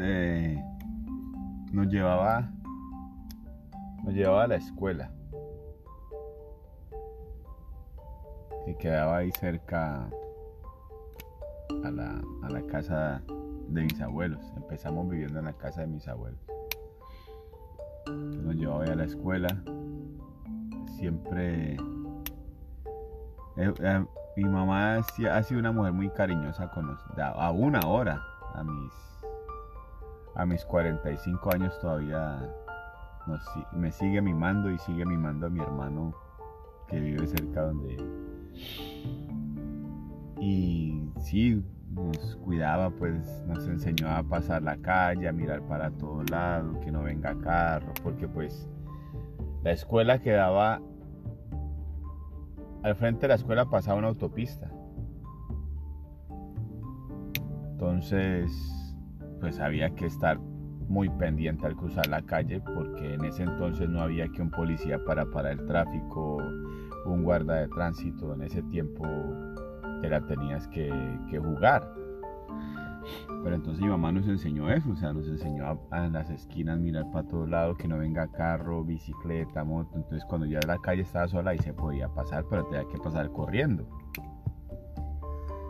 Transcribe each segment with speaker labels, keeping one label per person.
Speaker 1: eh, nos llevaba nos llevaba a la escuela que quedaba ahí cerca a la, a la casa de mis abuelos. Empezamos viviendo en la casa de mis abuelos. Nos llevaba a la escuela. Siempre... Eh, eh, mi mamá ha sido una mujer muy cariñosa con nosotros. Aún ahora, a mis, a mis 45 años todavía me sigue mimando y sigue mimando a mi hermano que vive cerca donde... Y sí, nos cuidaba, pues nos enseñó a pasar la calle, a mirar para todo lado, que no venga carro, porque pues la escuela quedaba, al frente de la escuela pasaba una autopista. Entonces, pues había que estar muy pendiente al cruzar la calle porque en ese entonces no había que un policía para parar el tráfico, un guarda de tránsito, en ese tiempo te la tenías que, jugar. Pero entonces mi mamá nos enseñó eso, o sea, nos enseñó a, las esquinas mirar para todos lados, que no venga carro, bicicleta, moto. Entonces cuando ya la calle estaba sola y se podía pasar, pero tenía que pasar corriendo.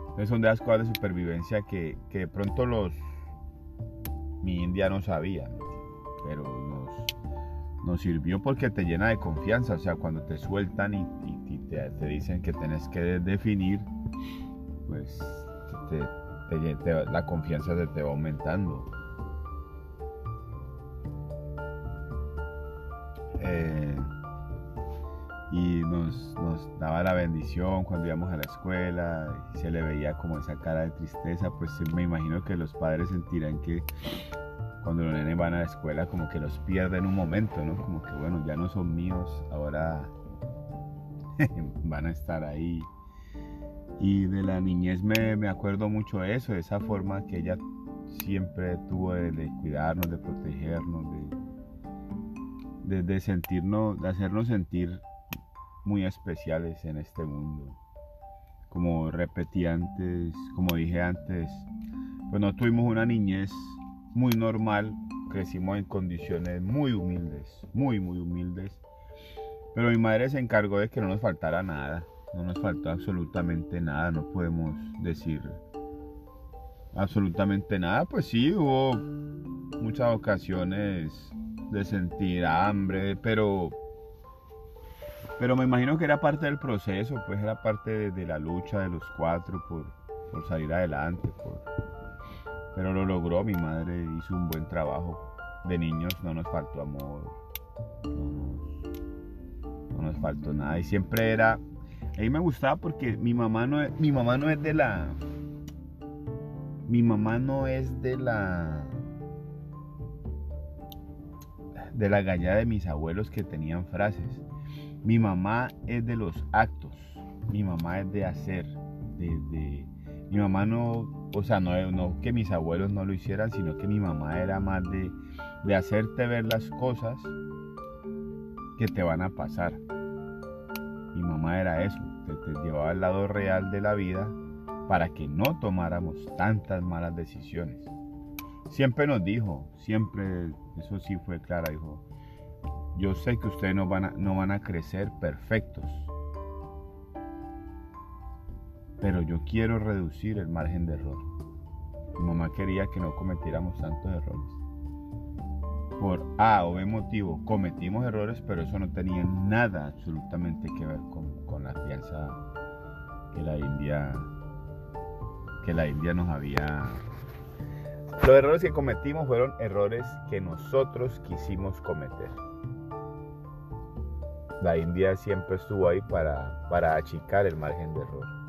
Speaker 1: Entonces son de las cosas de supervivencia que, que de pronto los mi india no sabía, pero nos, sirvió porque te llena de confianza, o sea, cuando te sueltan y, te, dicen que tenés que definir, pues la confianza se te va aumentando. Nos, daba la bendición cuando íbamos a la escuela y se le veía como esa cara de tristeza, pues me imagino que los padres sentirán que cuando los nenes van a la escuela como que los pierden un momento, ¿no? Como que bueno, ya no son míos, ahora van a estar ahí. Y de la niñez me, me acuerdo mucho de eso, de esa forma que ella siempre tuvo de, cuidarnos, de protegernos, de, de, sentirnos, de hacernos sentir muy especiales en este mundo. Como repetí antes, como dije antes, pues no tuvimos una niñez muy normal, crecimos en condiciones muy humildes, muy, muy humildes. Pero mi madre se encargó de que no nos faltara nada, no nos faltó absolutamente nada, no podemos decir absolutamente nada. Pues sí, hubo muchas ocasiones de sentir hambre, pero pero me imagino que era parte del proceso, pues era parte de, la lucha de los cuatro por, salir adelante. Pero lo logró, mi madre hizo un buen trabajo. De niños no nos faltó amor, no nos, faltó nada. Y siempre era, a mí me gustaba porque mi mamá no es, mi mamá no es de la, mi mamá no es de la, de la gallada de mis abuelos que tenían frases mi mamá es de los actos, mi mamá es de hacer, mi mamá no, o sea, no, no, que mis abuelos no lo hicieran, sino que mi mamá era más de, de hacerte ver las cosas que te van a pasar. Mi mamá era eso, te, te llevaba al lado real de la vida para que no tomáramos tantas malas decisiones. Siempre nos dijo, siempre, eso sí fue clara, dijo, yo sé que ustedes no van a, no van a crecer perfectos, pero yo quiero reducir el margen de error. Mi mamá quería que no cometiéramos tantos errores. Por A o B motivo cometimos errores, pero eso no tenía nada absolutamente que ver con, con la fianza que la India que la India nos había los errores que cometimos fueron errores que nosotros quisimos cometer la India siempre estuvo ahí para, para achicar el margen de error.